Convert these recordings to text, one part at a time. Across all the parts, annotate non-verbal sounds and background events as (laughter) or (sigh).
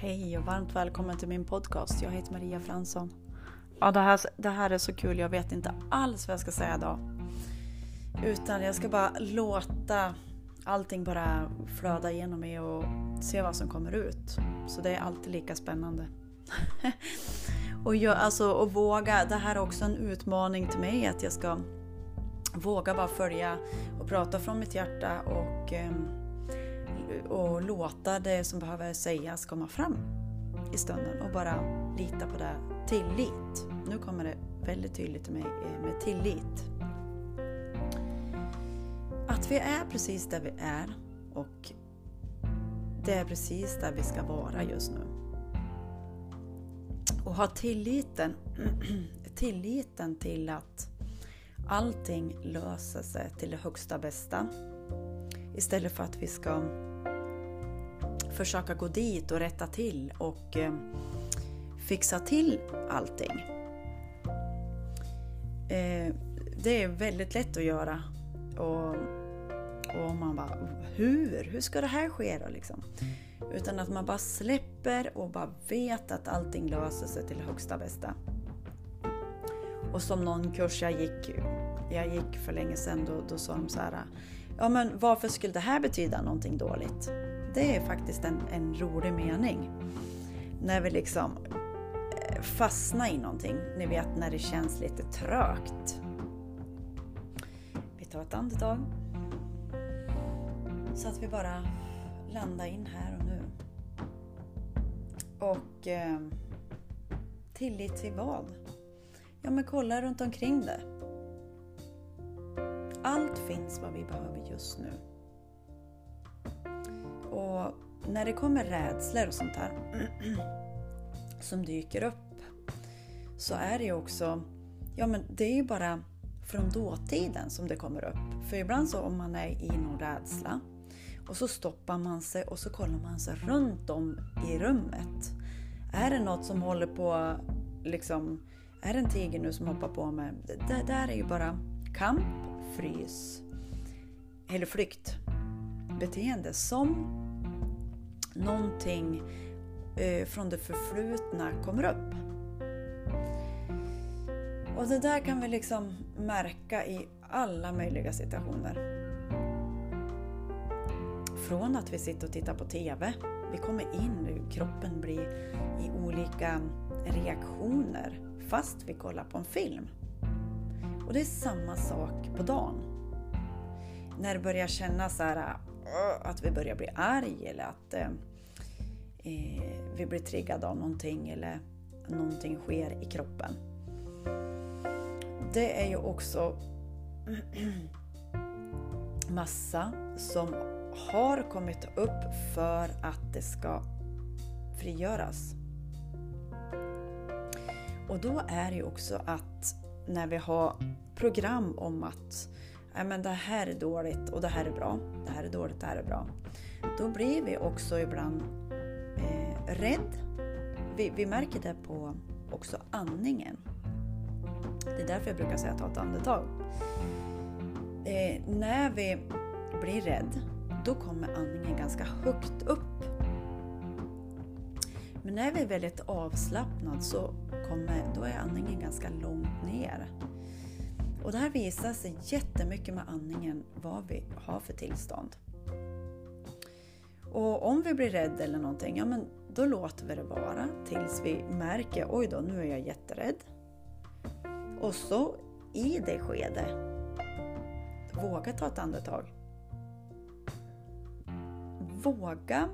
Hej och varmt välkommen till min podcast. Jag heter Maria Fransson. Ja, det här, det här är så kul. Jag vet inte alls vad jag ska säga idag. Utan jag ska bara låta allting bara flöda igenom mig och se vad som kommer ut. Så det är alltid lika spännande. (laughs) och, jag, alltså, och våga, det här är också en utmaning till mig att jag ska våga bara följa och prata från mitt hjärta och ehm, och låta det som behöver sägas komma fram i stunden och bara lita på det. Tillit. Nu kommer det väldigt tydligt till mig med tillit. Att vi är precis där vi är och det är precis där vi ska vara just nu. Och ha tilliten, (clears throat) tilliten till att allting löser sig till det högsta bästa. Istället för att vi ska försöka gå dit och rätta till och eh, fixa till allting. Eh, det är väldigt lätt att göra. Och, och man bara, hur? Hur ska det här ske då liksom? Utan att man bara släpper och bara vet att allting löser sig till högsta bästa. Och som någon kurs jag gick, jag gick för länge sedan, då, då sa de så här, ja men varför skulle det här betyda någonting dåligt? Det är faktiskt en, en rolig mening. När vi liksom eh, fastnar i någonting. Ni vet när det känns lite trögt. Vi tar ett andetag. Så att vi bara landar in här och nu. Och eh, tillit till vad? Ja men kolla runt omkring det. Allt finns vad vi behöver just nu. När det kommer rädslor och sånt här (clears throat) som dyker upp så är det ju också, ja men det är ju bara från dåtiden som det kommer upp. För ibland så om man är i någon rädsla och så stoppar man sig och så kollar man sig runt om i rummet. Är det något som håller på, liksom, är det en tiger nu som hoppar på mig? Det där är ju bara kamp, frys eller flykt beteende som någonting eh, från det förflutna kommer upp. Och det där kan vi liksom märka i alla möjliga situationer. Från att vi sitter och tittar på TV, vi kommer in, kroppen blir i olika reaktioner fast vi kollar på en film. Och det är samma sak på dagen. När det börjar kännas så här, att vi börjar bli arg eller att eh, eh, vi blir triggade av någonting eller någonting sker i kroppen. Det är ju också (clears throat) massa som har kommit upp för att det ska frigöras. Och då är det ju också att när vi har program om att men det här är dåligt och det här är bra, det här är dåligt, det här är bra. Då blir vi också ibland eh, rädd. Vi, vi märker det på också andningen. Det är därför jag brukar säga ta ett andetag. Eh, när vi blir rädd, då kommer andningen ganska högt upp. Men när vi är väldigt avslappnade så kommer, då är andningen ganska långt ner. Och det här visar sig jättemycket med andningen vad vi har för tillstånd. Och om vi blir rädda eller någonting, ja men då låter vi det vara tills vi märker oj då, nu är jag jätterädd. Och så i det skedet, våga ta ett andetag. Våga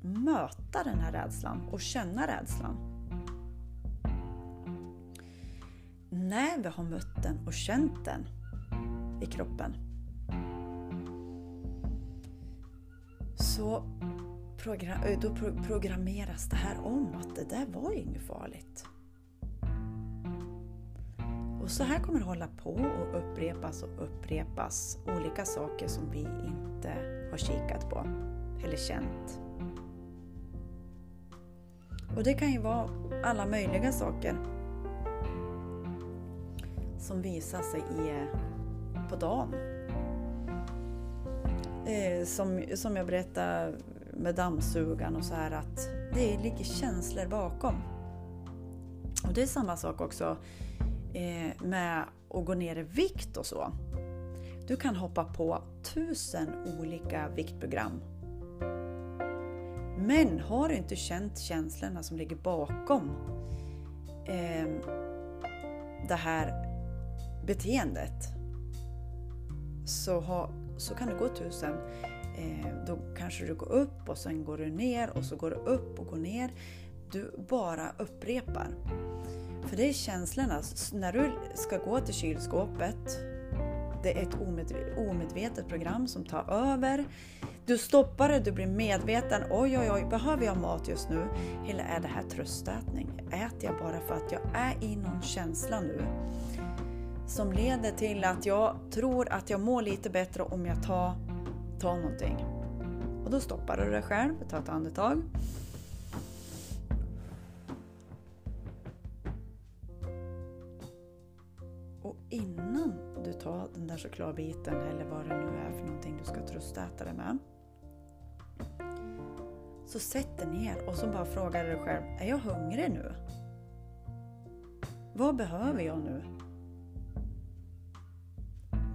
möta den här rädslan och känna rädslan. När vi har mött den och känt den i kroppen så eh, då programmeras det här om att det där var inget farligt. Och så här kommer det hålla på och upprepas och upprepas olika saker som vi inte har kikat på eller känt. Och det kan ju vara alla möjliga saker som visar sig i, på dagen. Eh, som, som jag berättade med dammsugaren och så här att det ligger känslor bakom. Och det är samma sak också eh, med att gå ner i vikt och så. Du kan hoppa på tusen olika viktprogram. Men har du inte känt känslorna som ligger bakom eh, det här beteendet så, ha, så kan det gå tusen. Eh, då kanske du går upp och sen går du ner och så går du upp och går ner. Du bara upprepar. För det är känslorna. När du ska gå till kylskåpet, det är ett omedvetet program som tar över. Du stoppar det, du blir medveten. Oj, oj, oj, behöver jag mat just nu? Eller är det här tröstätning? Äter jag bara för att jag är i någon känsla nu? Som leder till att jag tror att jag mår lite bättre om jag tar, tar någonting. Och då stoppar du dig själv, tar ett andetag. Och innan du tar den där chokladbiten eller vad det nu är för någonting du ska tröstäta dig med. Så sätt dig ner och så bara frågar dig själv, är jag hungrig nu? Vad behöver jag nu?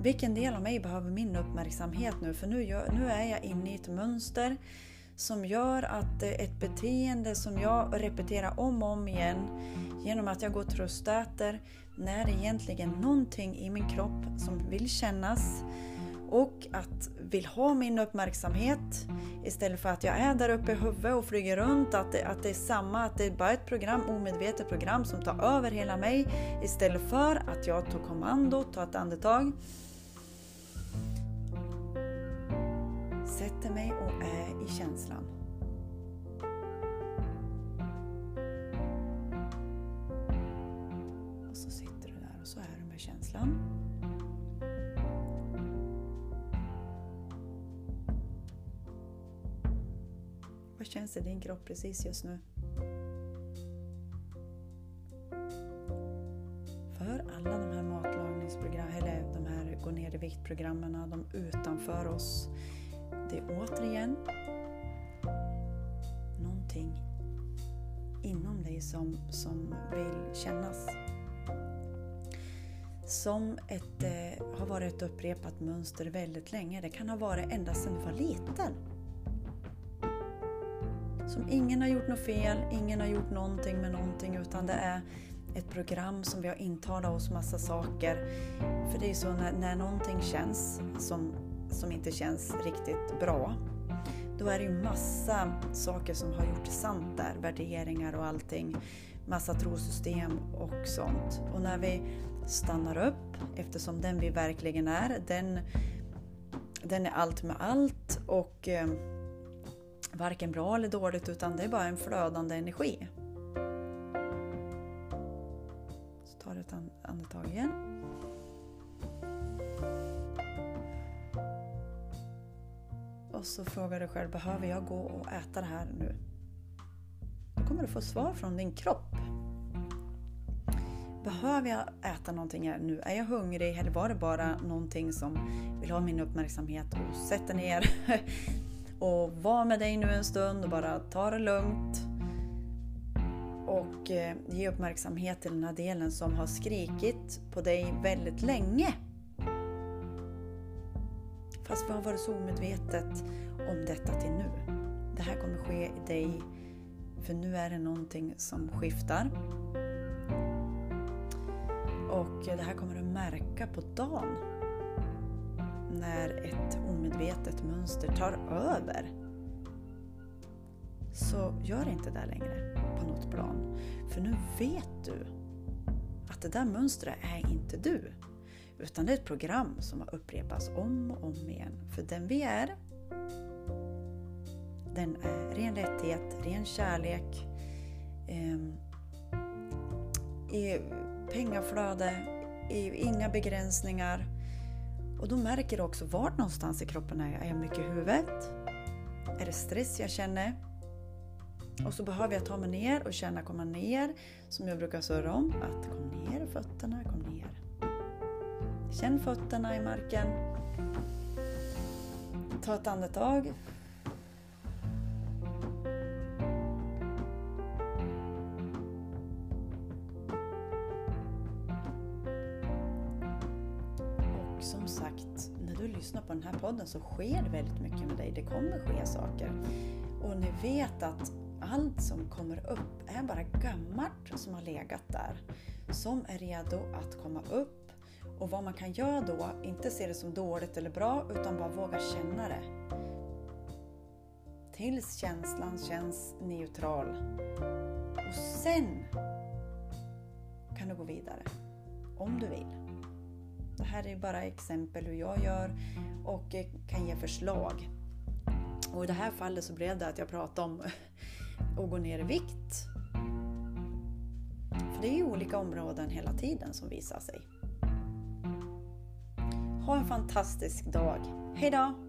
Vilken del av mig behöver min uppmärksamhet nu? För nu, gör, nu är jag inne i ett mönster som gör att eh, ett beteende som jag repeterar om och om igen genom att jag går och tröstäter när det egentligen någonting i min kropp som vill kännas och att vill ha min uppmärksamhet istället för att jag är där uppe i huvudet och flyger runt. Att det, att det är samma, att det är bara ett program, omedvetet program som tar över hela mig istället för att jag tar kommando, tar ett andetag. Sätter mig och är i känslan. Och så sitter du där och så är du med känslan. Vad känns i din kropp precis just nu? Viktprogrammen, de utanför oss. Det är återigen någonting inom dig som, som vill kännas. Som ett, eh, har varit ett upprepat mönster väldigt länge. Det kan ha varit ända sedan du var liten. Som ingen har gjort något fel, ingen har gjort någonting med någonting utan det är ett program som vi har intalat oss massa saker. För det är ju så när, när någonting känns som, som inte känns riktigt bra då är det ju massa saker som har gjort det sant där, värderingar och allting. Massa trosystem och sånt. Och när vi stannar upp, eftersom den vi verkligen är, den, den är allt med allt och eh, varken bra eller dåligt utan det är bara en flödande energi. Tar ett andetag igen. Och så frågar du själv, behöver jag gå och äta det här nu? Då kommer du få svar från din kropp. Behöver jag äta någonting här nu? Är jag hungrig eller var det bara någonting som vill ha min uppmärksamhet och sätta ner (laughs) och var med dig nu en stund och bara ta det lugnt. Och eh, ge uppmärksamhet till den här delen som har skrikit på dig väldigt länge. Fast vi har varit så omedvetet om detta till nu. Det här kommer ske i dig, för nu är det någonting som skiftar. Och eh, det här kommer du märka på dagen när ett omedvetet mönster tar över så gör inte det längre på något plan. För nu vet du att det där mönstret är inte du. Utan det är ett program som har upprepats om och om igen. För den vi är, den är ren rättighet, ren kärlek, eh, i pengaflöde, i inga begränsningar och då märker du också vart någonstans i kroppen är jag. Är jag mycket i huvudet? Är det stress jag känner? Och så behöver jag ta mig ner och känna komma ner, som jag brukar surra om, att kom ner fötterna, kom ner. Känn fötterna i marken. Ta ett andetag. Och som sagt, när du lyssnar på den här podden så sker det väldigt mycket med dig. Det kommer ske saker. Och ni vet att allt som kommer upp är bara gammalt som har legat där. Som är redo att komma upp. Och vad man kan göra då, inte se det som dåligt eller bra, utan bara våga känna det. Tills känslan känns neutral. Och sen kan du gå vidare. Om du vill. Det här är bara exempel hur jag gör och kan ge förslag. Och i det här fallet så blev det att jag pratade om och gå ner i vikt. För det är ju olika områden hela tiden som visar sig. Ha en fantastisk dag. Hejdå!